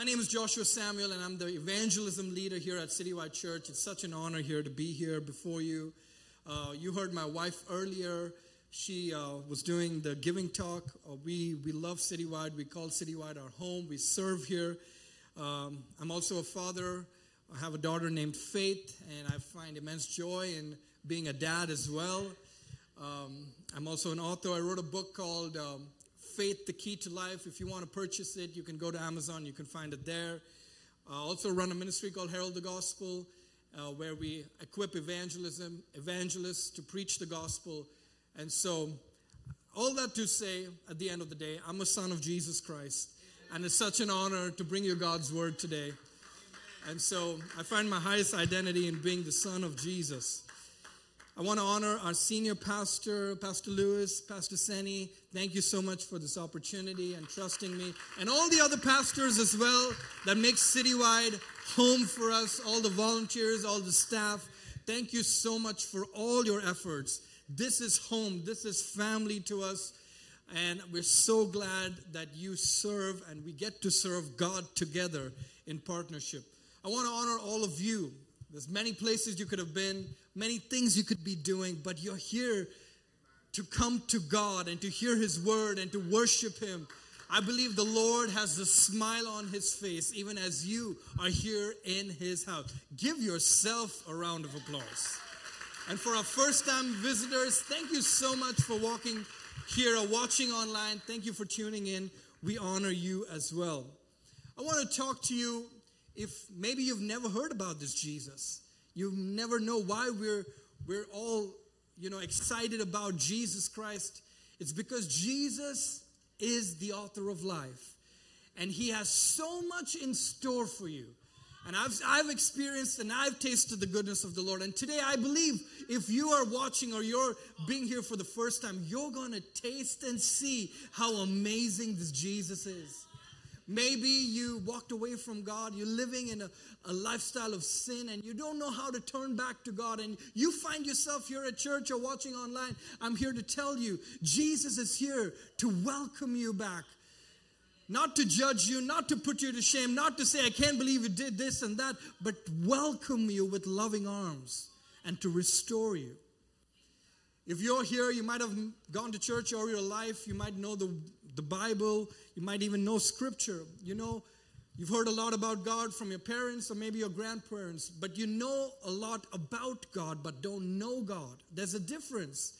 My name is Joshua Samuel, and I'm the evangelism leader here at Citywide Church. It's such an honor here to be here before you. Uh, you heard my wife earlier. She uh, was doing the giving talk. Uh, we, we love Citywide. We call Citywide our home. We serve here. Um, I'm also a father. I have a daughter named Faith, and I find immense joy in being a dad as well. Um, I'm also an author. I wrote a book called um, Faith, the Key to Life. If you want to purchase it, you can go to Amazon, you can find it there. I also run a ministry called Herald the Gospel, uh, where we equip evangelism, evangelists to preach the gospel. And so, all that to say, at the end of the day, I'm a son of Jesus Christ. And it's such an honor to bring you God's word today. And so, I find my highest identity in being the son of Jesus. I want to honor our senior pastor, Pastor Lewis, Pastor Seni. Thank you so much for this opportunity and trusting me. And all the other pastors as well that make Citywide home for us, all the volunteers, all the staff. Thank you so much for all your efforts. This is home, this is family to us. And we're so glad that you serve and we get to serve God together in partnership. I want to honor all of you. There's many places you could have been, many things you could be doing, but you're here to come to God and to hear His word and to worship Him. I believe the Lord has a smile on His face even as you are here in His house. Give yourself a round of applause. And for our first time visitors, thank you so much for walking here or watching online. Thank you for tuning in. We honor you as well. I want to talk to you if maybe you've never heard about this Jesus. You never know why we're we're all, you know, excited about Jesus Christ. It's because Jesus is the author of life. And he has so much in store for you. And I've, I've experienced and I've tasted the goodness of the Lord. And today I believe if you are watching or you're being here for the first time, you're going to taste and see how amazing this Jesus is. Maybe you walked away from God, you're living in a, a, lifestyle of sin, and you don't know how to turn back to God, and you find yourself here at church or watching online. I'm here to tell you Jesus is here to welcome you back. Not to judge you, not to put you to shame, not to say, I can't believe you did this and that, but welcome you with loving arms and to restore you. If you're here, you might have gone to church all your life, you might know the the Bible, you might even know scripture. You know, you've heard a lot about God from your parents or maybe your grandparents, but you know a lot about God but don't know God. There's a difference.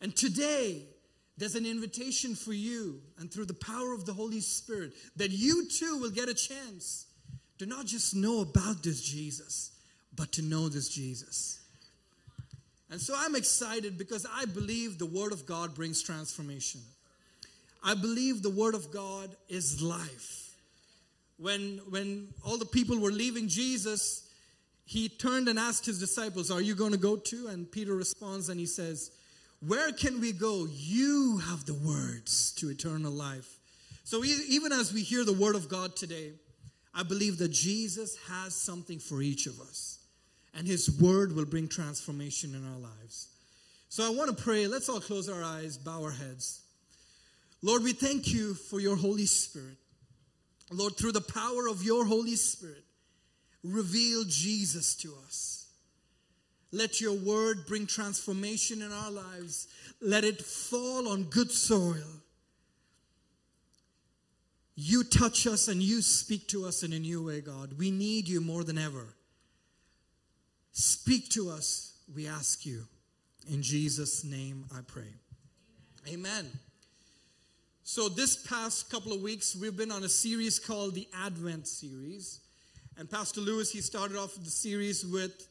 And today, there's an invitation for you, and through the power of the Holy Spirit, that you too will get a chance to not just know about this Jesus, but to know this Jesus. And so I'm excited because I believe the Word of God brings transformation. I believe the Word of God is life. When, when all the people were leaving Jesus, he turned and asked his disciples, Are you going to go too? And Peter responds and he says, Where can we go? You have the words to eternal life. So even as we hear the Word of God today, I believe that Jesus has something for each of us. And his word will bring transformation in our lives. So I want to pray. Let's all close our eyes, bow our heads. Lord, we thank you for your Holy Spirit. Lord, through the power of your Holy Spirit, reveal Jesus to us. Let your word bring transformation in our lives. Let it fall on good soil. You touch us and you speak to us in a new way, God. We need you more than ever. Speak to us, we ask you. In Jesus' name I pray. Amen. Amen. So, this past couple of weeks, we've been on a series called the Advent series. And Pastor Lewis, he started off the series with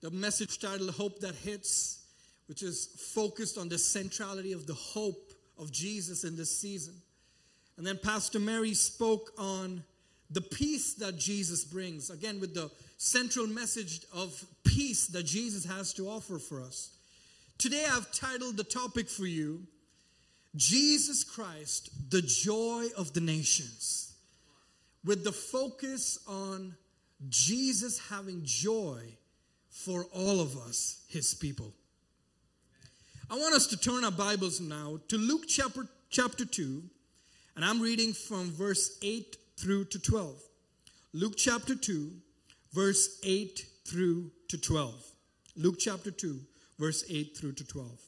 the message titled Hope That Hits, which is focused on the centrality of the hope of Jesus in this season. And then Pastor Mary spoke on the peace that Jesus brings, again, with the central message of peace that Jesus has to offer for us. Today, I've titled the topic for you Jesus Christ, the joy of the nations, with the focus on Jesus having joy for all of us, his people. I want us to turn our Bibles now to Luke chapter, chapter 2, and I'm reading from verse 8 through to 12. Luke chapter 2, verse 8 through to 12. Luke chapter 2, verse 8 through to 12.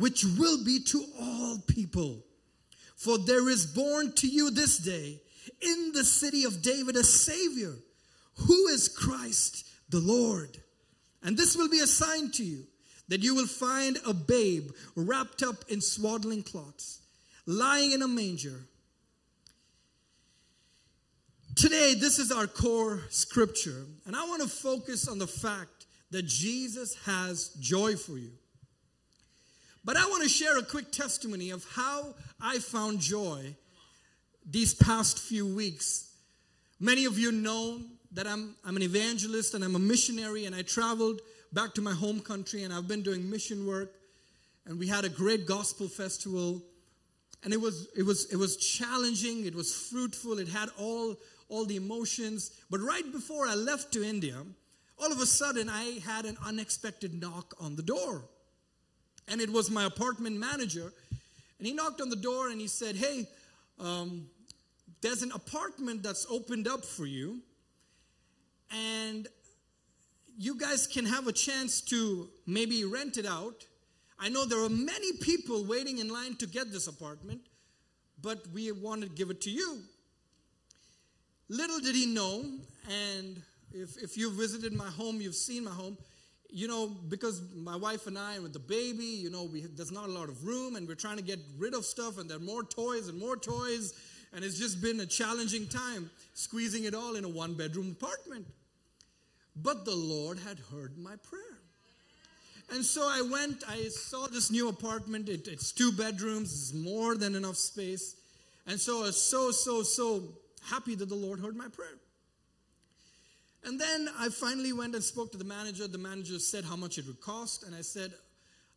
which will be to all people. For there is born to you this day in the city of David a Savior, who is Christ the Lord. And this will be a sign to you that you will find a babe wrapped up in swaddling cloths, lying in a manger. Today, this is our core scripture, and I want to focus on the fact that Jesus has joy for you. But I want to share a quick testimony of how I found joy these past few weeks. Many of you know that I'm, I'm an evangelist and I'm a missionary, and I traveled back to my home country and I've been doing mission work. And we had a great gospel festival. And it was, it was, it was challenging, it was fruitful, it had all, all the emotions. But right before I left to India, all of a sudden I had an unexpected knock on the door. And it was my apartment manager. And he knocked on the door and he said, Hey, um, there's an apartment that's opened up for you. And you guys can have a chance to maybe rent it out. I know there are many people waiting in line to get this apartment, but we want to give it to you. Little did he know, and if, if you've visited my home, you've seen my home, you know, because my wife and I, with the baby, you know, we, there's not a lot of room, and we're trying to get rid of stuff, and there are more toys and more toys, and it's just been a challenging time squeezing it all in a one bedroom apartment. But the Lord had heard my prayer. And so I went, I saw this new apartment. It, it's two bedrooms, it's more than enough space. And so I was so, so, so happy that the Lord heard my prayer. And then I finally went and spoke to the manager. The manager said how much it would cost. And I said,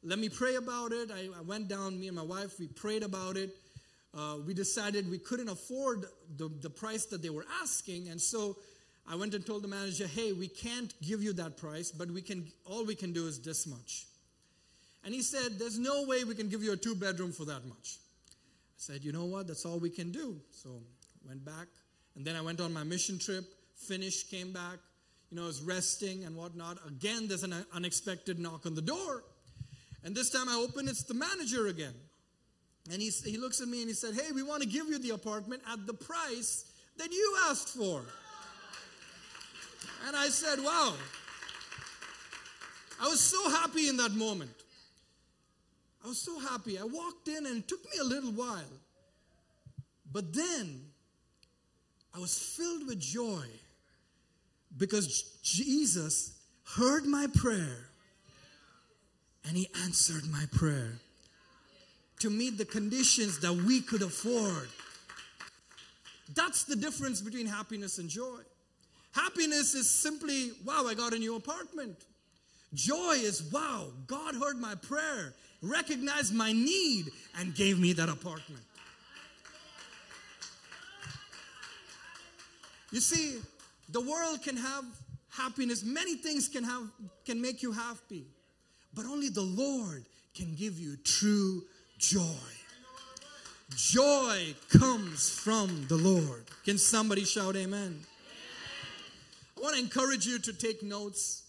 let me pray about it. I, I went down, me and my wife, we prayed about it. Uh, we decided we couldn't afford the, the price that they were asking. And so I went and told the manager, hey, we can't give you that price, but we can, all we can do is this much. And he said, there's no way we can give you a two bedroom for that much. I said, you know what? That's all we can do. So went back. And then I went on my mission trip finished, came back, you know, was resting and whatnot. Again, there's an unexpected knock on the door. And this time I open, it's the manager again. And he, he looks at me and he said, Hey, we want to give you the apartment at the price that you asked for. And I said, Wow. I was so happy in that moment. I was so happy. I walked in and it took me a little while. But then I was filled with joy because Jesus heard my prayer and he answered my prayer to meet the conditions that we could afford. That's the difference between happiness and joy. Happiness is simply, wow, I got a new apartment. Joy is, wow, God heard my prayer, recognized my need, and gave me that apartment. You see, the world can have happiness. Many things can have can make you happy. But only the Lord can give you true joy. Joy comes from the Lord. Can somebody shout amen? I want to encourage you to take notes.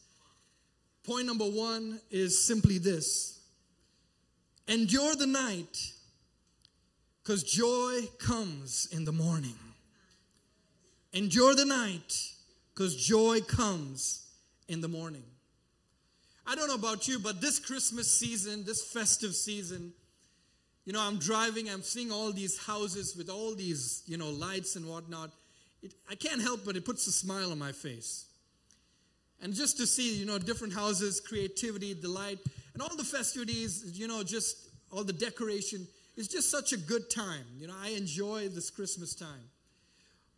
Point number one is simply this endure the night because joy comes in the morning. Endure the night because joy comes in the morning. I don't know about you, but this Christmas season, this festive season, you know, I'm driving, I'm seeing all these houses with all these, you know, lights and whatnot. It, I can't help but it puts a smile on my face. And just to see, you know, different houses, creativity, delight, and all the festivities, you know, just all the decoration, is just such a good time. You know, I enjoy this Christmas time.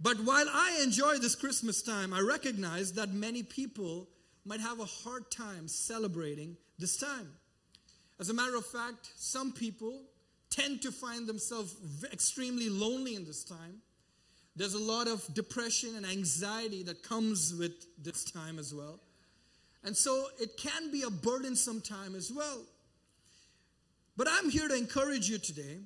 But while I enjoy this Christmas time, I recognize that many people might have a hard time celebrating this time. As a matter of fact, some people tend to find themselves extremely lonely in this time. There's a lot of depression and anxiety that comes with this time as well. And so it can be a burdensome time as well. But I'm here to encourage you today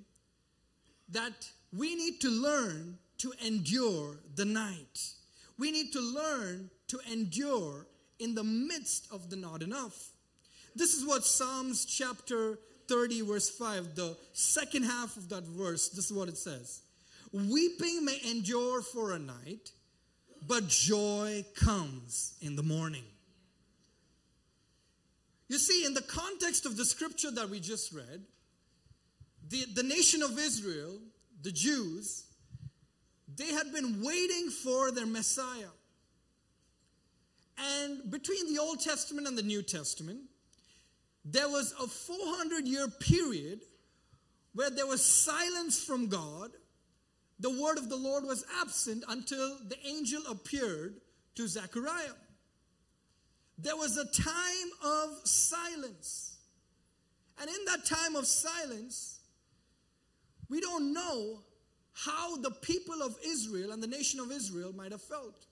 that we need to learn to endure the night. We need to learn to endure in the midst of the not enough. This is what Psalms chapter 30, verse 5, the second half of that verse, this is what it says Weeping may endure for a night, but joy comes in the morning. You see, in the context of the scripture that we just read, the, the nation of Israel, the Jews, they had been waiting for their Messiah. And between the Old Testament and the New Testament, there was a 400 year period where there was silence from God. The word of the Lord was absent until the angel appeared to Zechariah. There was a time of silence. And in that time of silence, we don't know how the people of Israel and the nation of Israel might have felt.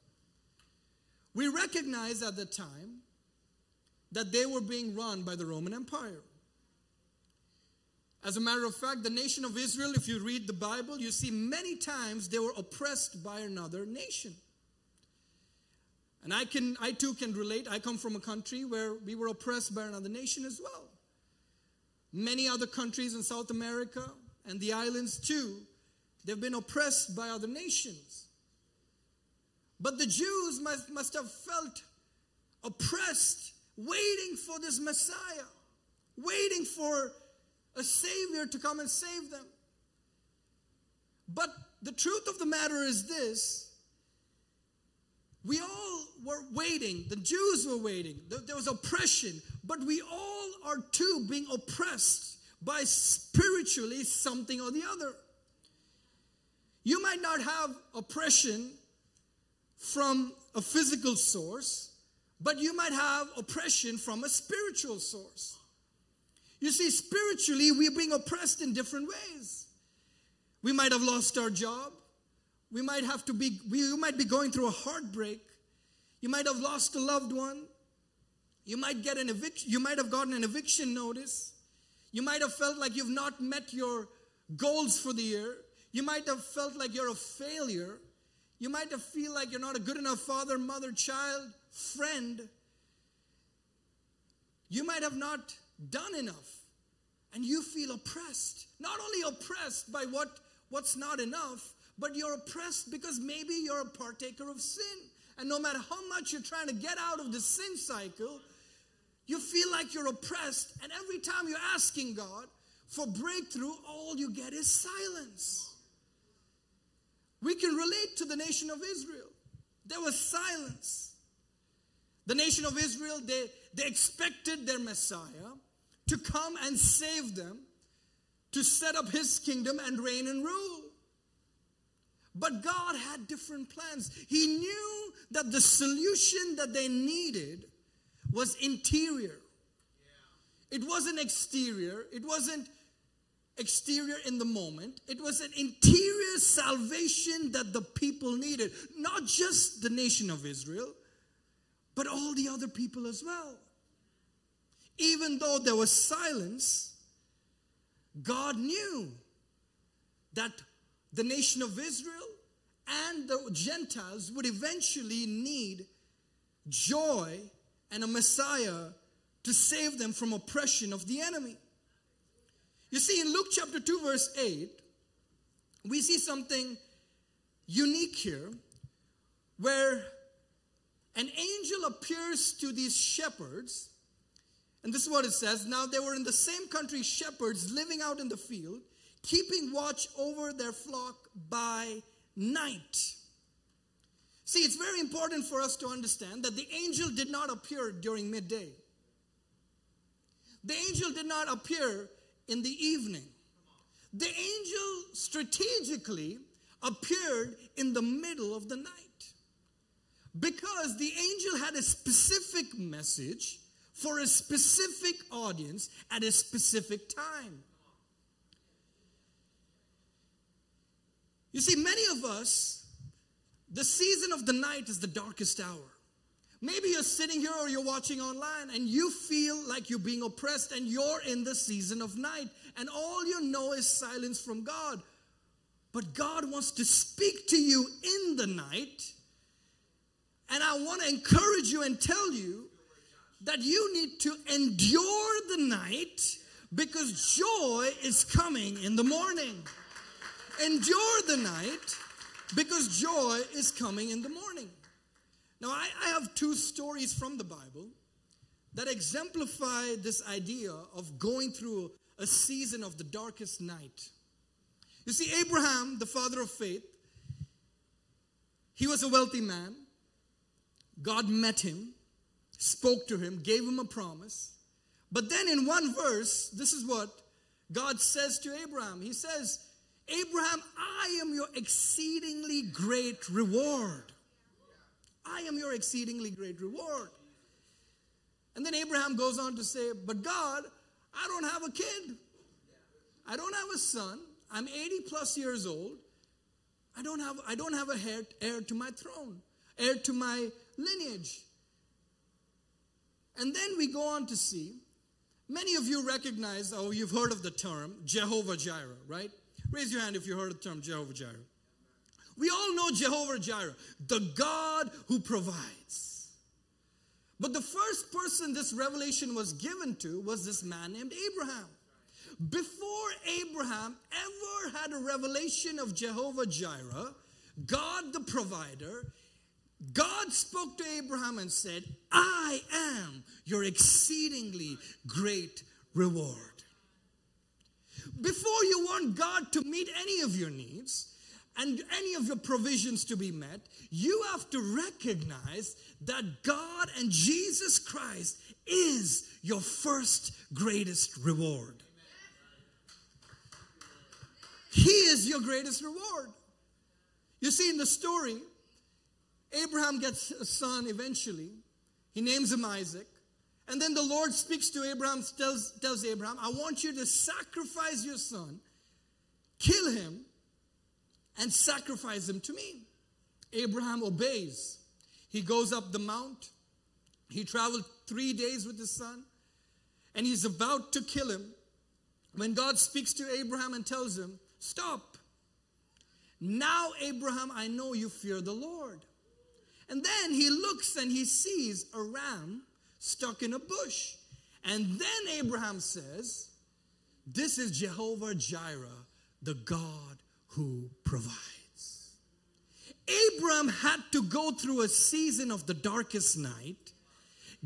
We recognize at the time that they were being run by the Roman Empire. As a matter of fact, the nation of Israel, if you read the Bible, you see many times they were oppressed by another nation. And I can I too can relate. I come from a country where we were oppressed by another nation as well. Many other countries in South America and the islands too, they've been oppressed by other nations. But the Jews must, must have felt oppressed waiting for this Messiah, waiting for a Savior to come and save them. But the truth of the matter is this we all were waiting, the Jews were waiting, there was oppression, but we all are too being oppressed by spiritually something or the other. You might not have oppression from a physical source, but you might have oppression from a spiritual source. You see, spiritually, we're being oppressed in different ways. We might have lost our job. We might have to be, we might be going through a heartbreak. You might have lost a loved one. You might get an eviction, you might have gotten an eviction notice. You might have felt like you've not met your goals for the year. You might have felt like you're a failure. You might have feel like you're not a good enough father, mother, child, friend. You might have not done enough and you feel oppressed. Not only oppressed by what, what's not enough, but you're oppressed because maybe you're a partaker of sin. And no matter how much you're trying to get out of the sin cycle, you feel like you're oppressed. And every time you're asking God for breakthrough, all you get is silence. We can relate to the nation of Israel. There was silence. The nation of Israel, they, they expected their Messiah to come and save them, to set up his kingdom and reign and rule. But God had different plans. He knew that the solution that they needed was interior. It wasn't exterior. It wasn't exterior in the moment. It was an interior salvation that the people needed. Not just the nation of Israel, but all the other people as well. Even though there was silence, God knew that the nation of Israel and the Gentiles would eventually need joy and a Messiah to save them from oppression of the enemy. You see, in Luke chapter 2, verse 8, we see something unique here where an angel appears to these shepherds. And this is what it says Now they were in the same country, shepherds living out in the field, keeping watch over their flock by night. See, it's very important for us to understand that the angel did not appear during midday. The angel did not appear in the evening. The angel strategically appeared in the middle of the night. Because the angel had a specific message for a specific audience at a specific time. You see, many of us, the season of the night is the darkest hour. Maybe you're sitting here or you're watching online and you feel like you're being oppressed and you're in the season of night and all you know is silence from God. But God wants to speak to you in the night. And I want to encourage you and tell you that you need to endure the night because joy is coming in the morning. Endure the night because joy is coming in the morning. Now, I, I have two stories from the Bible that exemplify this idea of going through a season of the darkest night. You see, Abraham, the father of faith, he was a wealthy man. God met him, spoke to him, gave him a promise. But then in one verse, this is what God says to Abraham He says, Abraham, I am your exceedingly great reward. I am your exceedingly great reward. And then Abraham goes on to say, But God, I don't have a kid. I don't have a son. I'm 80 plus years old. I don't have, I don't have a heir, heir to my throne, heir to my lineage. And then we go on to see, many of you recognize, oh, you've heard of the term Jehovah Jireh, right? Raise your hand if you heard the term Jehovah Jireh. We all know Jehovah Jireh, the God who provides. But the first person this revelation was given to was this man named Abraham. Before Abraham ever had a revelation of Jehovah Jireh, God the provider, God spoke to Abraham and said, I am your exceedingly great reward. Before you want God to meet any of your needs, and any of your provisions to be met, you have to recognize that God and Jesus Christ is your first greatest reward. He is your greatest reward. You see, in the story, Abraham gets a son eventually. He names him Isaac. And then the Lord speaks to Abraham, tells, tells Abraham, I want you to sacrifice your son, kill him, and sacrifice him to me. Abraham obeys. He goes up the mount. He traveled three days with his son, and he's about to kill him when God speaks to Abraham and tells him, Stop. Now, Abraham, I know you fear the Lord. And then he looks and he sees a ram stuck in a bush. And then Abraham says, This is Jehovah Jireh, the God who provides. Abraham had to go through a season of the darkest night,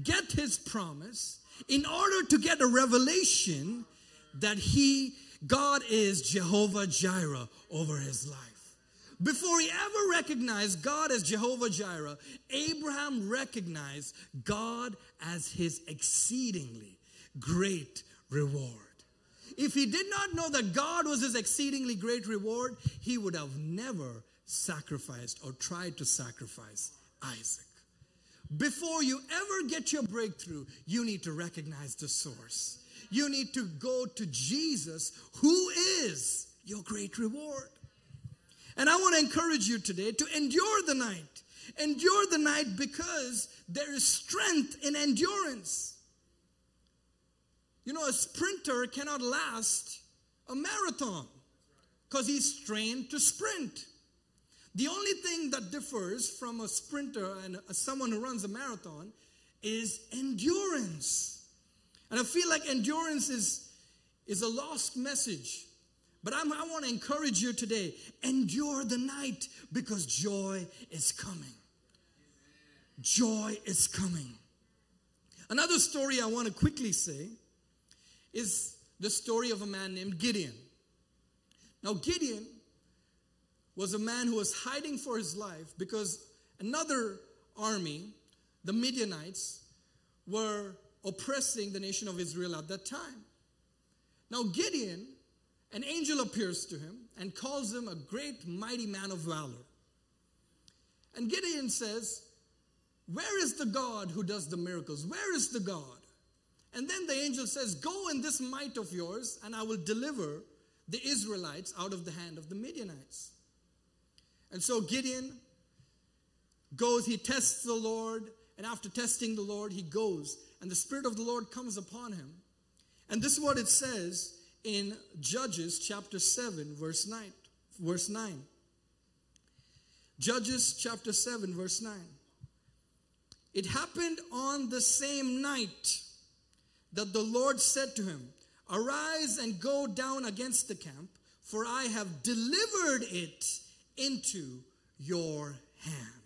get his promise, in order to get a revelation that he, God is Jehovah Jireh over his life. Before he ever recognized God as Jehovah Jireh, Abraham recognized God as his exceedingly great reward. If he did not know that God was his exceedingly great reward, he would have never sacrificed or tried to sacrifice Isaac. Before you ever get your breakthrough, you need to recognize the source. You need to go to Jesus, who is your great reward. And I want to encourage you today to endure the night. Endure the night because there is strength in endurance. You know, a sprinter cannot last a marathon because he's trained to sprint. The only thing that differs from a sprinter and a, someone who runs a marathon is endurance. And I feel like endurance is, is a lost message. But I'm, i want to encourage you today endure the night because joy is coming. Joy is coming. Another story I want to quickly say is the story of a man named Gideon. Now, Gideon was a man who was hiding for his life because another army, the Midianites, were oppressing the nation of Israel at that time. Now, Gideon an angel appears to him and calls him a great, mighty man of valor. And Gideon says, Where is the God who does the miracles? Where is the God? And then the angel says, Go in this might of yours, and I will deliver the Israelites out of the hand of the Midianites. And so Gideon goes, he tests the Lord, and after testing the Lord, he goes, and the Spirit of the Lord comes upon him. And this is what it says in Judges chapter 7, verse 9. Verse 9. Judges chapter 7, verse 9. It happened on the same night that the Lord said to him, Arise and go down against the camp, for I have delivered it into your hand.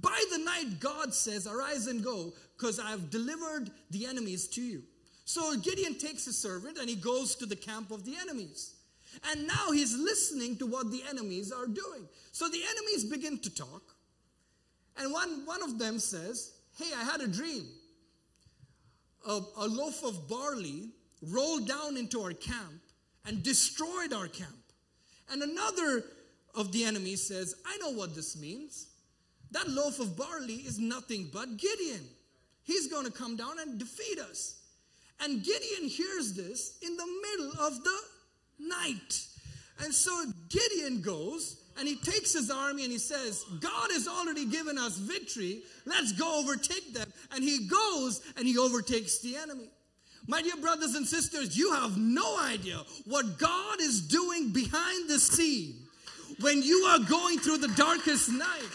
By the night, God says, Arise and go, because I have delivered the enemies to you. So Gideon takes his servant and he goes to the camp of the enemies. And now he's listening to what the enemies are doing. So the enemies begin to talk. And one, one of them says, Hey, I had a dream. A, a loaf of barley rolled down into our camp and destroyed our camp. And another of the enemies says, I know what this means. That loaf of barley is nothing but Gideon. He's going to come down and defeat us. And Gideon hears this in the middle of the night. And so Gideon goes and he takes his army and he says, God has already given us victory. Let's go overtake them. And he goes and he overtakes the enemy. My dear brothers and sisters, you have no idea what God is doing behind the scene when you are going through the darkest night.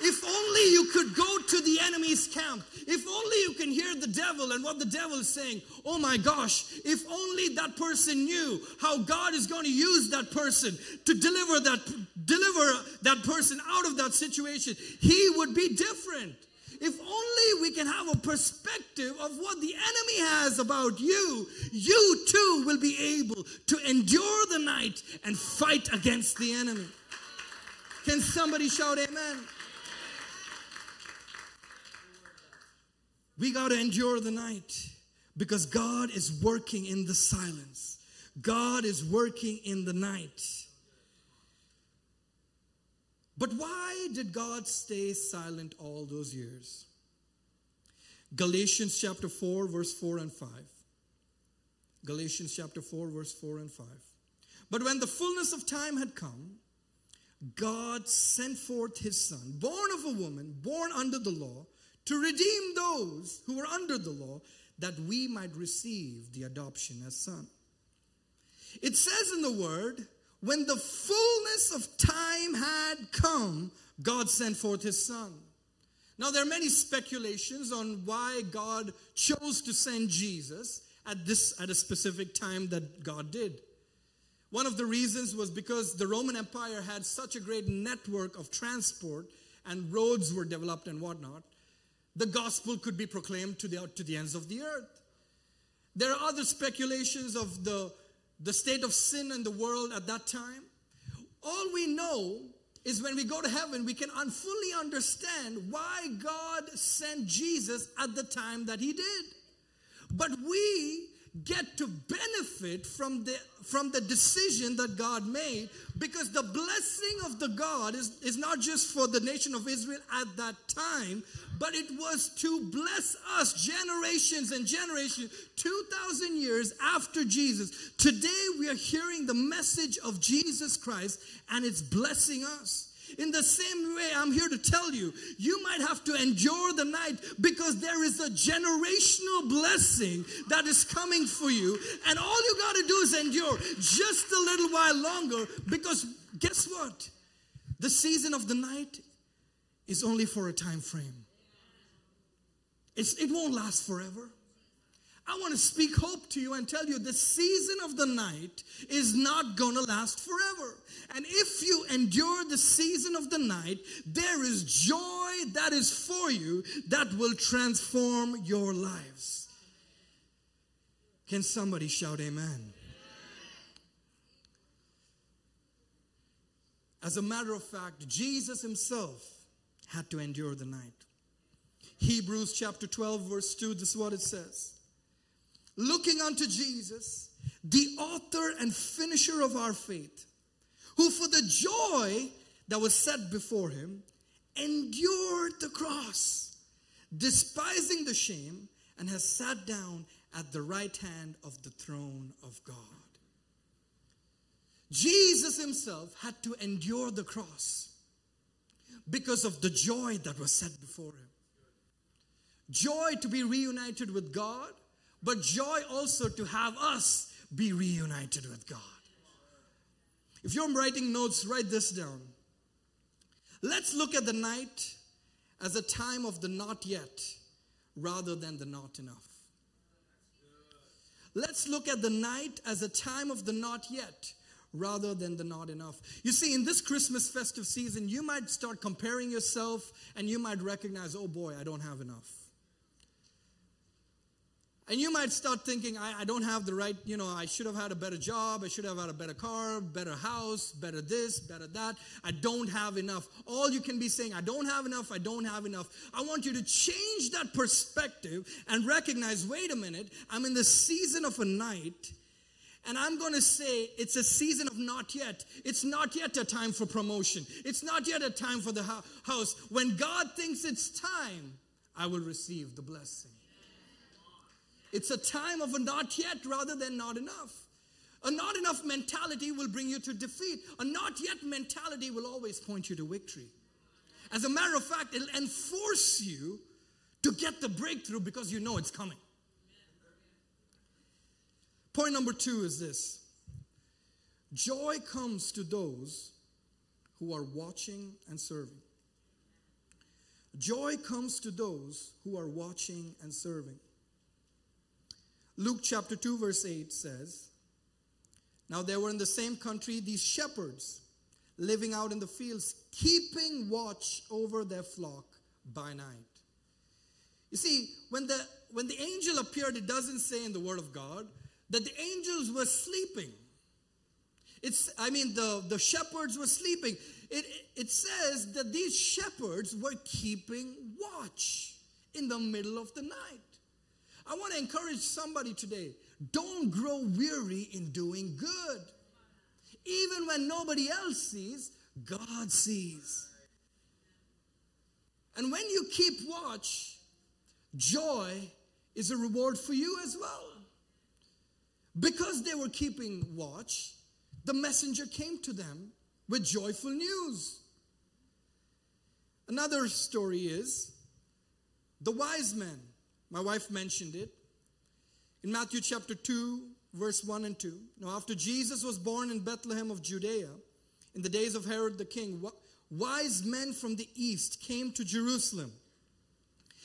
If only you could go to the enemy's camp. If only you can hear the devil and what the devil is saying. Oh my gosh, if only that person knew how God is going to use that person to deliver that deliver that person out of that situation, he would be different. If only we can have a perspective of what the enemy has about you, you too will be able to endure the night and fight against the enemy. Can somebody shout amen? We got to endure the night because God is working in the silence. God is working in the night. But why did God stay silent all those years? Galatians chapter 4, verse 4 and 5. Galatians chapter 4, verse 4 and 5. But when the fullness of time had come, God sent forth his son, born of a woman, born under the law, to redeem those who were under the law, that we might receive the adoption as son. It says in the word, when the fullness of time had come, God sent forth his son. Now, there are many speculations on why God chose to send Jesus at this at a specific time that God did. One of the reasons was because the Roman Empire had such a great network of transport and roads were developed and whatnot. The gospel could be proclaimed to the, to the ends of the earth. There are other speculations of the the state of sin in the world at that time. All we know is when we go to heaven, we can fully understand why God sent Jesus at the time that He did. But we get to benefit from the from the decision that God made because the blessing of the God is, is not just for the nation of Israel at that time, but it was to bless us generations and generations, 2,000 years after Jesus. Today we are hearing the message of Jesus Christ and it's blessing us. In the same way, I'm here to tell you, you might have to endure the night because there is a generational blessing that is coming for you. And all you got to do is endure just a little while longer because guess what? The season of the night is only for a time frame. It's, it won't last forever. I want to speak hope to you and tell you the season of the night is not going to last forever. And if you endure the season of the night, there is joy that is for you that will transform your lives. Can somebody shout amen? As a matter of fact, Jesus himself had to endure the night. Hebrews chapter 12, verse 2, this is what it says looking unto Jesus, the author and finisher of our faith, who for the joy that was set before him endured the cross, despising the shame, and has sat down at the right hand of the throne of God. Jesus himself had to endure the cross because of the joy that was set before him. Joy to be reunited with God, but joy also to have us be reunited with God. If you're writing notes, write this down. Let's look at the night as a time of the not yet rather than the not enough. Let's look at the night as a time of the not yet rather than the not enough. You see, in this Christmas festive season, you might start comparing yourself and you might recognize, oh boy, I don't have enough. And you might start thinking, I, I, don't have the right, you know, I should have had a better job, I should have had a better car, better house, better this, better that. I don't have enough. All you can be saying, I don't have enough, I don't have enough. I want you to change that perspective and recognize wait a minute, I'm in the season of a night. And I'm going to say it's a season of not yet. It's not yet a time for promotion. It's not yet a time for the house. When God thinks it's time, I will receive the blessing. It's a time of a not yet rather than not enough. A not enough mentality will bring you to defeat. A not yet mentality will always point you to victory. As a matter of fact, it'll enforce you to get the breakthrough because you know it's coming. Point number two is this joy comes to those who are watching and serving. Joy comes to those who are watching and serving. Luke chapter 2, verse 8 says, Now there were in the same country these shepherds living out in the fields, keeping watch over their flock by night. You see, when the when the angel appeared, it doesn't say in the word of God that the angels were sleeping. It's, I mean, the, the shepherds were sleeping. It, it says that these shepherds were keeping watch in the middle of the night. I want to encourage somebody today don't grow weary in doing good. Even when nobody else sees, God sees. And when you keep watch, joy is a reward for you as well. Because they were keeping watch, the messenger came to them with joyful news. Another story is the wise men my wife mentioned it. In Matthew chapter 2, verse 1 and 2. Now, after Jesus was born in Bethlehem of Judea, in the days of Herod the king, wise men from the east came to Jerusalem,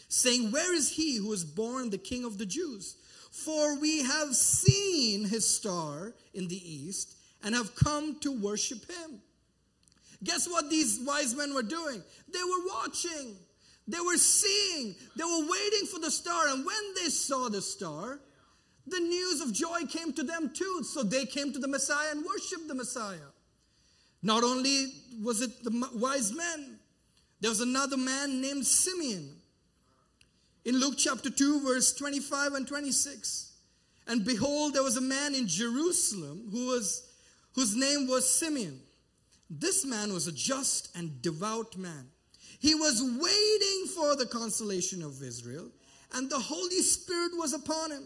saying, Where is he who is born the king of the Jews? For we have seen his star in the east and have come to worship him. Guess what these wise men were doing? They were watching. They were seeing, they were waiting for the star. And when they saw the star, the news of joy came to them too. So they came to the Messiah and worshiped the Messiah. Not only was it the wise men, there was another man named Simeon. In Luke chapter 2, verse 25 and 26. And behold, there was a man in Jerusalem who was, whose name was Simeon. This man was a just and devout man he was waiting for the consolation of Israel, and the Holy Spirit was upon him.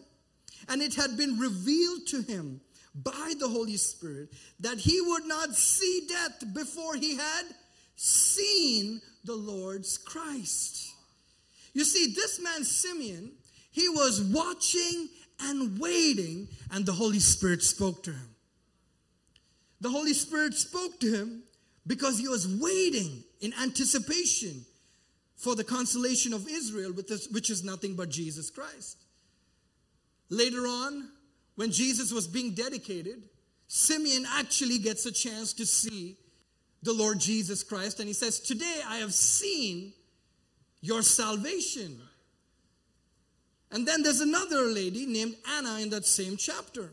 And it had been revealed to him by the Holy Spirit that he would not see death before he had seen the Lord's Christ. You see, this man Simeon, he was watching and waiting, and the Holy Spirit spoke to him. The Holy Spirit spoke to him because he was waiting in anticipation for the consolation of Israel, which is nothing but Jesus Christ. Later on, when Jesus was being dedicated, Simeon actually gets a chance to see the Lord Jesus Christ, and he says, Today I have seen your salvation. And then there's another lady named Anna in that same chapter.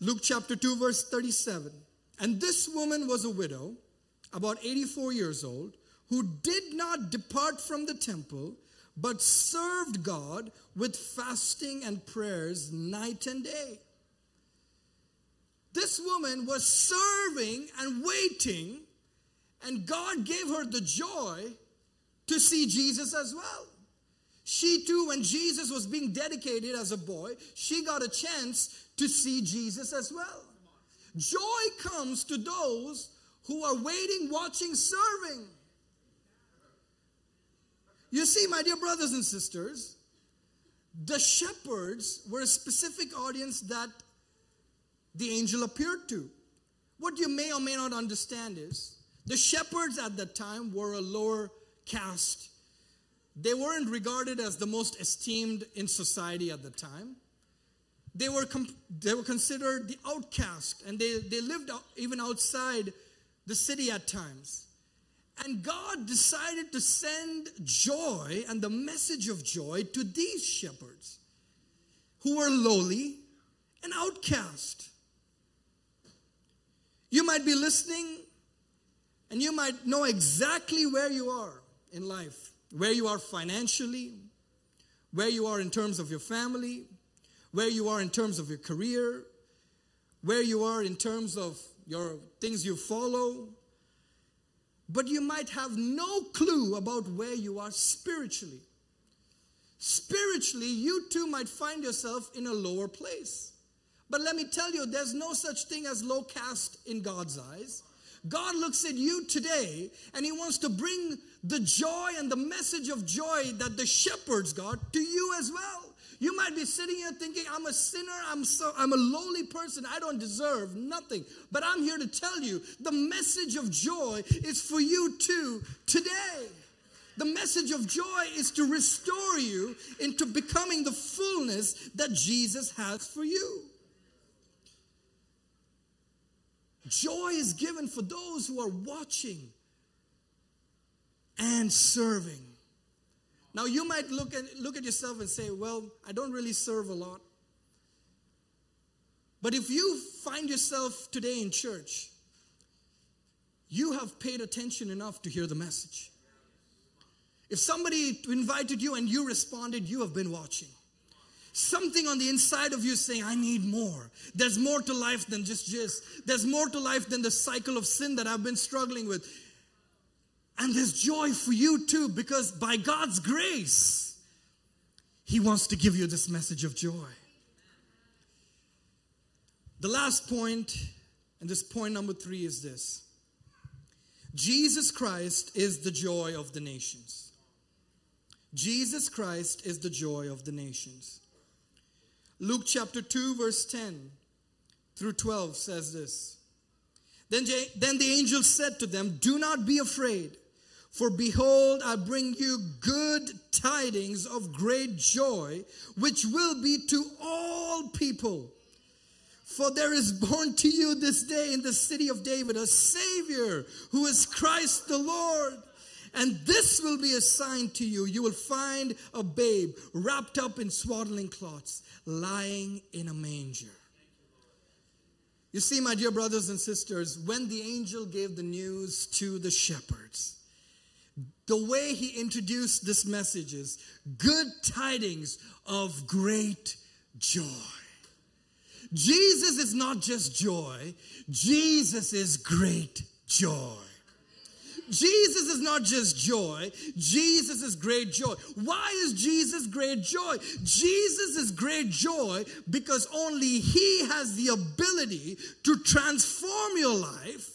Luke chapter 2, verse 37. And this woman was a widow, about 84 years old, who did not depart from the temple, but served God with fasting and prayers night and day. This woman was serving and waiting, and God gave her the joy to see Jesus as well. She too, when Jesus was being dedicated as a boy, she got a chance to see Jesus as well. Joy comes to those who are waiting, watching, serving. You see, my dear brothers and sisters, the shepherds were a specific audience that the angel appeared to. What you may or may not understand is the shepherds at that time were a lower caste. They weren't regarded as the most esteemed in society at the time. They were, they were considered the outcast and they, they lived even outside the city at times. And God decided to send joy and the message of joy to these shepherds who were lowly and outcast. You might be listening and you might know exactly where you are in life, where you are financially, where you are in terms of your family, where you are in terms of your career, where you are in terms of your things you follow, but you might have no clue about where you are spiritually. Spiritually, you too might find yourself in a lower place. But let me tell you, there's no such thing as low caste in God's eyes. God looks at you today and He wants to bring the joy and the message of joy that the shepherds got to you as well. You might be sitting here thinking, I'm a sinner, I'm, so, I'm a lowly person, I don't deserve nothing. But I'm here to tell you the message of joy is for you too today. The message of joy is to restore you into becoming the fullness that Jesus has for you. Joy is given for those who are watching and serving. Now you might look at look at yourself and say, "Well, I don't really serve a lot." But if you find yourself today in church, you have paid attention enough to hear the message. If somebody invited you and you responded, you have been watching. Something on the inside of you saying, I need more. There's more to life than just just. There's more to life than the cycle of sin that I've been struggling with. And there's joy for you too, because by God's grace, He wants to give you this message of joy. The last point, and this point number three is this Jesus Christ is the joy of the nations. Jesus Christ is the joy of the nations. Luke chapter 2, verse 10 through 12 says this. Then, then the angel said to them, Do not be afraid. For behold, I bring you good tidings of great joy, which will be to all people. For there is born to you this day in the city of David a Savior who is Christ the Lord. And this will be a sign to you. You will find a babe wrapped up in swaddling cloths, lying in a manger. You see, my dear brothers and sisters, when the angel gave the news to the shepherds, the way he introduced this message is good tidings of great joy. Jesus is not just joy, Jesus is great joy. Jesus is not just joy, Jesus is great joy. Why is Jesus great joy? Jesus is great joy because only He has the ability to transform your life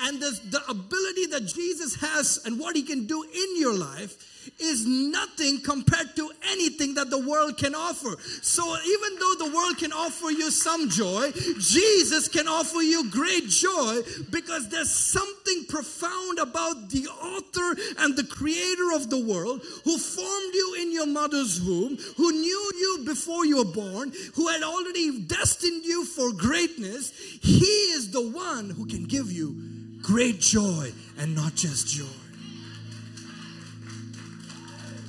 and the, the ability that Jesus has and what he can do in your life is nothing compared to anything that the world can offer. So even though the world can offer you some joy, Jesus can offer you great joy because there's something profound about the author and the creator of the world who formed you in your mother's womb, who knew you before you were born, who had already destined you for greatness. He is the one who can give you great joy and not just joy.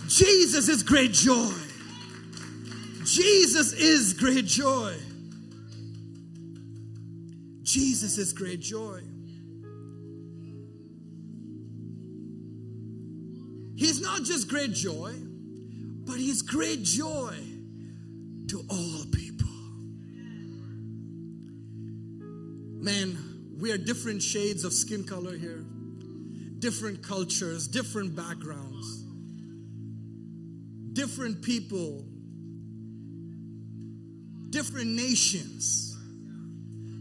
Jesus is great joy. Jesus is great joy. Jesus is great joy. He's not just great joy, but He's great joy to all people. Man, we are different shades of skin color here, different cultures, different backgrounds, different people, different nations.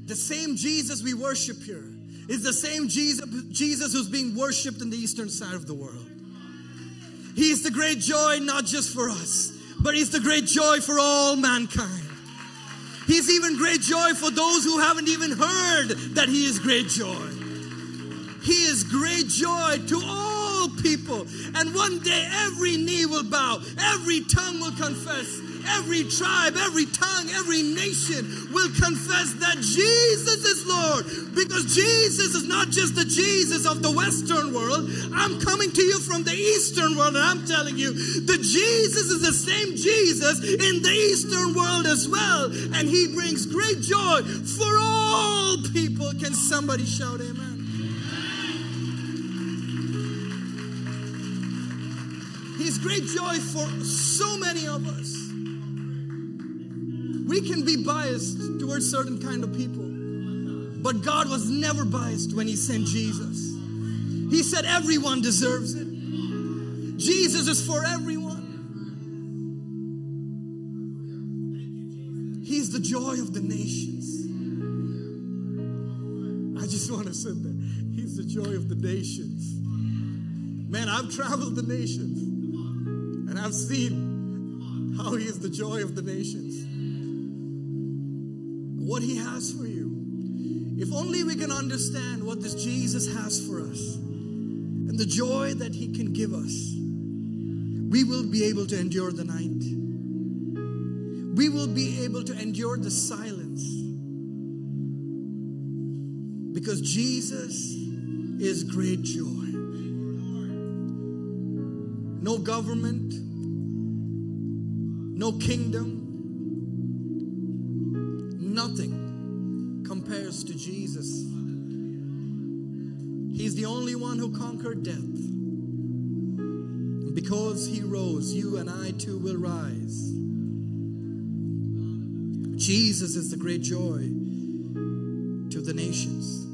The same Jesus we worship here is the same Jesus, Jesus who's being worshiped in the eastern side of the world. He's the great joy, not just for us, but He's the great joy for all mankind. He's even great joy for those who haven't even heard that He is great joy. He is great joy to all people. And one day every knee will bow, every tongue will confess every tribe, every tongue, every nation will confess that Jesus is Lord. Because Jesus is not just the Jesus of the Western world. I'm coming to you from the Eastern world and I'm telling you, the Jesus is the same Jesus in the Eastern world as well. And he brings great joy for all people. Can somebody shout amen? He's great joy for so many of us. We can be biased towards certain kind of people. But God was never biased when He sent Jesus. He said everyone deserves it. Jesus is for everyone. He's the joy of the nations. I just want to sit there. He's the joy of the nations. Man, I've traveled the nations and I've seen how He is the joy of the nations has for you. If only we can understand what this Jesus has for us and the joy that He can give us, we will be able to endure the night. We will be able to endure the silence because Jesus is great joy. No government, no kingdom, one who conquered death. And because he rose, you and I too will rise. Jesus is the great joy to the nations.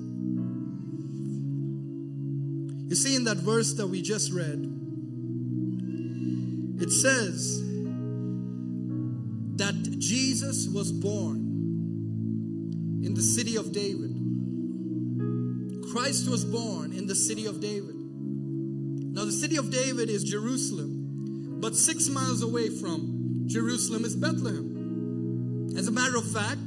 You see, in that verse that we just read, it says that Jesus was born in the city of David. Christ was born in the city of David. Now, the city of David is Jerusalem, but six miles away from Jerusalem is Bethlehem. As a matter of fact,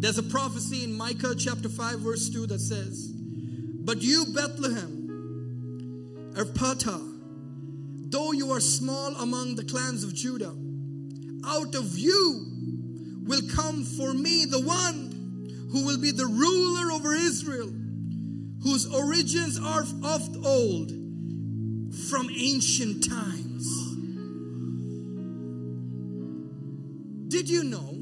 there's a prophecy in Micah chapter 5, verse 2 that says, But you, Bethlehem, Ephratah, though you are small among the clans of Judah, out of you will come for me the one who will be the ruler over Israel, whose origins are of old, from ancient times. Did you know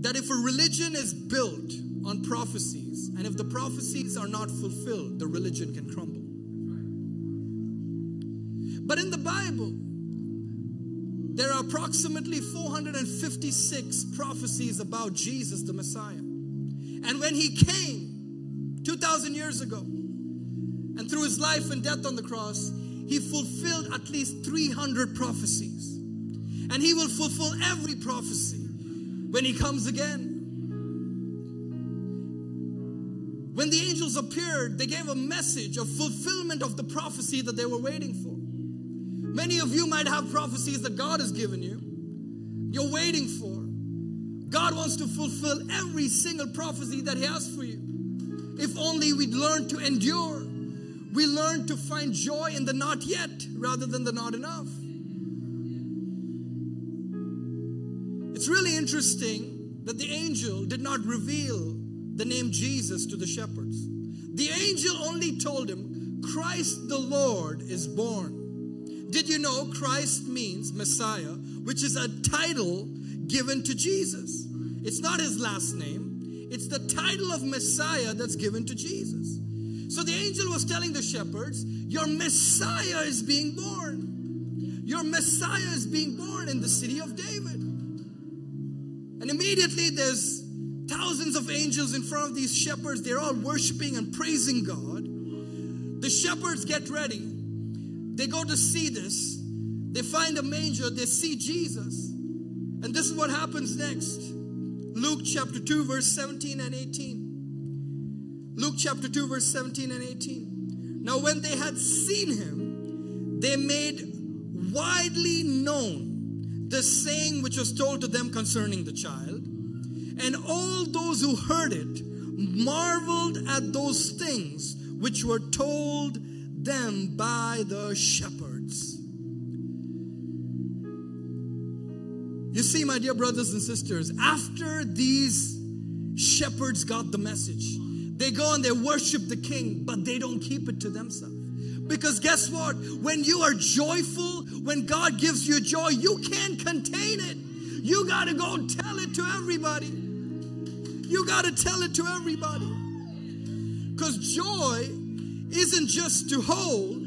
that if a religion is built on prophecies, and if the prophecies are not fulfilled, the religion can crumble? But in the Bible, there are approximately 456 prophecies about Jesus the Messiah. And when he came 2,000 years ago, and through his life and death on the cross, he fulfilled at least 300 prophecies. And he will fulfill every prophecy when he comes again. When the angels appeared, they gave a message of fulfillment of the prophecy that they were waiting for. Many of you might have prophecies that God has given you, you're waiting for. God wants to fulfill every single prophecy that He has for you. If only we'd learn to endure, we learn to find joy in the not yet rather than the not enough. It's really interesting that the angel did not reveal the name Jesus to the shepherds. The angel only told him, Christ the Lord is born. Did you know Christ means Messiah, which is a title given to Jesus? It's not his last name, it's the title of Messiah that's given to Jesus. So the angel was telling the shepherds, Your Messiah is being born. Your Messiah is being born in the city of David. And immediately there's thousands of angels in front of these shepherds. They're all worshiping and praising God. The shepherds get ready. They go to see this. They find a manger. They see Jesus. And this is what happens next. Luke chapter 2, verse 17 and 18. Luke chapter 2, verse 17 and 18. Now, when they had seen him, they made widely known the saying which was told to them concerning the child. And all those who heard it marveled at those things which were told them by the shepherds. You see, my dear brothers and sisters, after these shepherds got the message, they go and they worship the king, but they don't keep it to themselves. Because guess what? When you are joyful, when God gives you joy, you can't contain it. You got to go tell it to everybody. You got to tell it to everybody. Because joy isn't just to hold,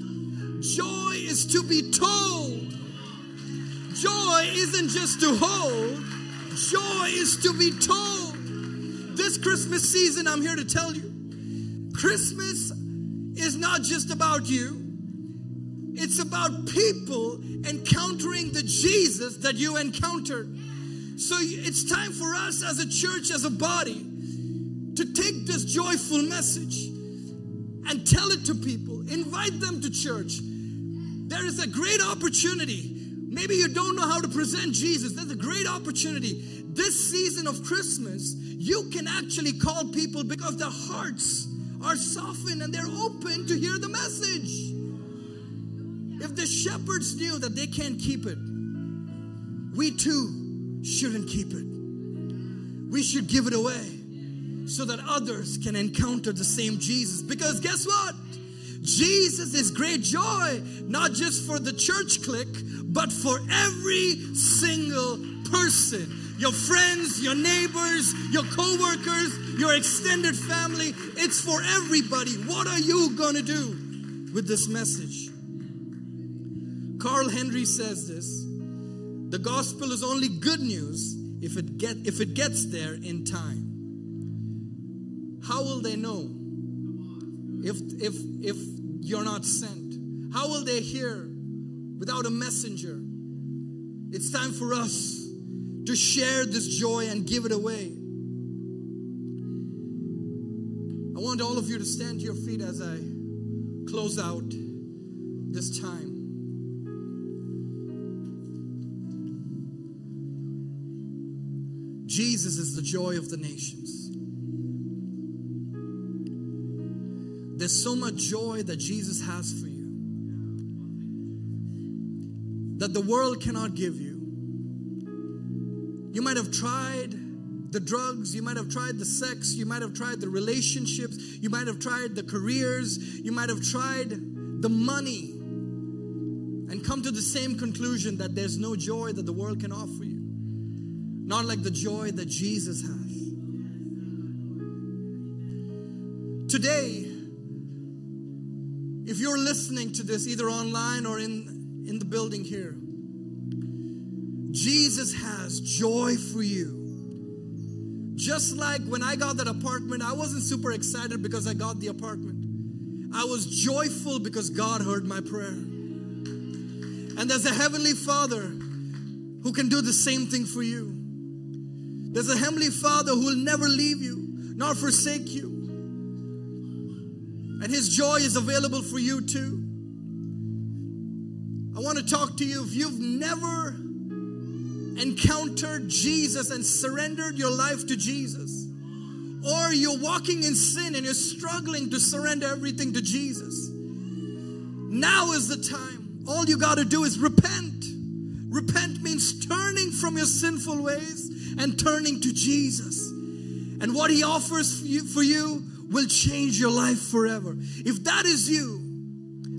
joy is to be told. Joy isn't just to hold, joy is to be told. This Christmas season, I'm here to tell you Christmas is not just about you, it's about people encountering the Jesus that you encountered. So it's time for us as a church, as a body, to take this joyful message and tell it to people, invite them to church. There is a great opportunity Maybe you don't know how to present Jesus. That's a great opportunity. This season of Christmas, you can actually call people because their hearts are softened and they're open to hear the message. If the shepherds knew that they can't keep it, we too shouldn't keep it. We should give it away so that others can encounter the same Jesus. Because guess what? Jesus is great joy, not just for the church clique, but for every single person your friends, your neighbors, your co workers, your extended family. It's for everybody. What are you going to do with this message? Carl Henry says this the gospel is only good news if it, get, if it gets there in time. How will they know if, if, if you're not sent? How will they hear without a messenger. It's time for us to share this joy and give it away. I want all of you to stand to your feet as I close out this time. Jesus is the joy of the nations. There's so much joy that Jesus has for you. that the world cannot give you. You might have tried the drugs, you might have tried the sex, you might have tried the relationships, you might have tried the careers, you might have tried the money, and come to the same conclusion that there's no joy that the world can offer you. Not like the joy that Jesus has. Today, you're listening to this either online or in in the building here. Jesus has joy for you. Just like when I got that apartment, I wasn't super excited because I got the apartment. I was joyful because God heard my prayer. And there's a Heavenly Father who can do the same thing for you. There's a Heavenly Father who will never leave you nor forsake you. His joy is available for you too. I want to talk to you if you've never encountered Jesus and surrendered your life to Jesus, or you're walking in sin and you're struggling to surrender everything to Jesus. Now is the time. All you got to do is repent. Repent means turning from your sinful ways and turning to Jesus. And what He offers for you, for you will change your life forever. If that is you,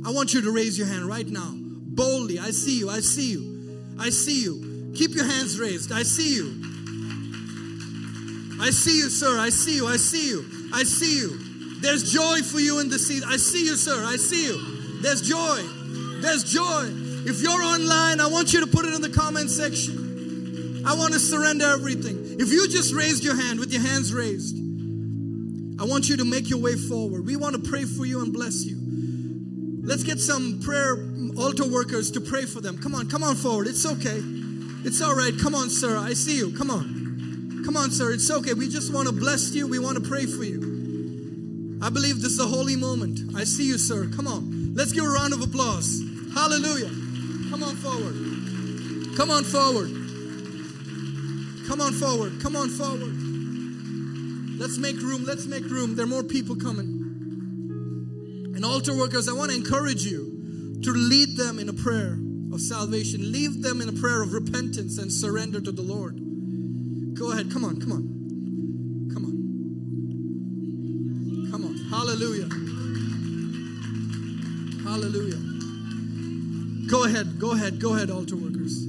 I want you to raise your hand right now boldly. I see you. I see you. I see you. Keep your hands raised. I see you. I see you, sir. I see you. I see you. I see you. There's joy for you in the seat. I see you, sir. I see you. There's joy. There's joy. If you're online, I want you to put it in the comment section. I want to surrender everything. If you just raised your hand with your hands raised, I want you to make your way forward. We want to pray for you and bless you. Let's get some prayer altar workers to pray for them. Come on, come on forward. It's okay. It's all right. Come on, sir. I see you. Come on. Come on, sir. It's okay. We just want to bless you. We want to pray for you. I believe this is a holy moment. I see you, sir. Come on. Let's give a round of applause. Hallelujah. Come on forward. Come on forward. Come on forward. Come on forward. Let's make room. Let's make room. There are more people coming. And altar workers, I want to encourage you to lead them in a prayer of salvation. Lead them in a prayer of repentance and surrender to the Lord. Go ahead. Come on. Come on. Come on. Come on. Hallelujah. Hallelujah. Go ahead. Go ahead. Go ahead, altar workers.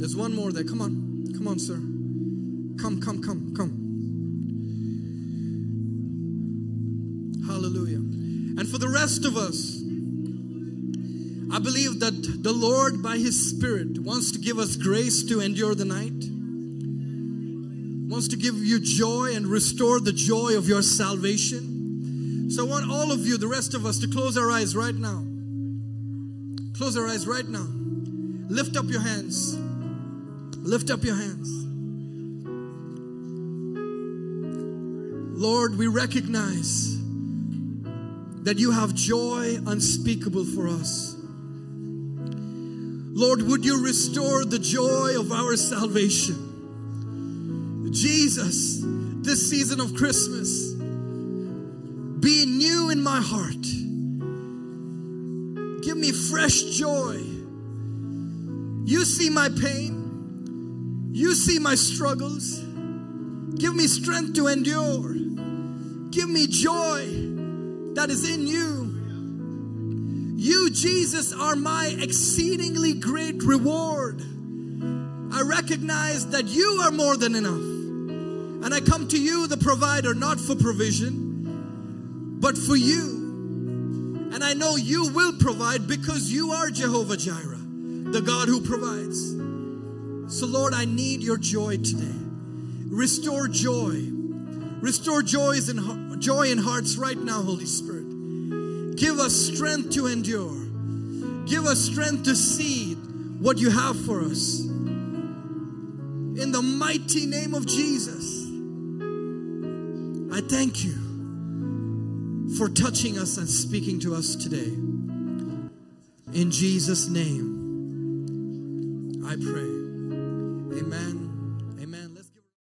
There's one more there. Come on. Come on, sir. Come, come, come, come. Hallelujah. And for the rest of us, I believe that the Lord, by His Spirit, wants to give us grace to endure the night, wants to give you joy and restore the joy of your salvation. So I want all of you, the rest of us, to close our eyes right now. Close our eyes right now. Lift up your hands. Lift up your hands. Lord, we recognize that you have joy unspeakable for us. Lord, would you restore the joy of our salvation? Jesus, this season of Christmas, be new in my heart. Give me fresh joy. You see my pain, you see my struggles. Give me strength to endure. Give me joy that is in you. You, Jesus, are my exceedingly great reward. I recognize that you are more than enough. And I come to you, the provider, not for provision, but for you. And I know you will provide because you are Jehovah Jireh, the God who provides. So, Lord, I need your joy today. Restore joy. Restore joys and joy in hearts right now, Holy Spirit. Give us strength to endure. Give us strength to see what you have for us. In the mighty name of Jesus, I thank you for touching us and speaking to us today. In Jesus' name.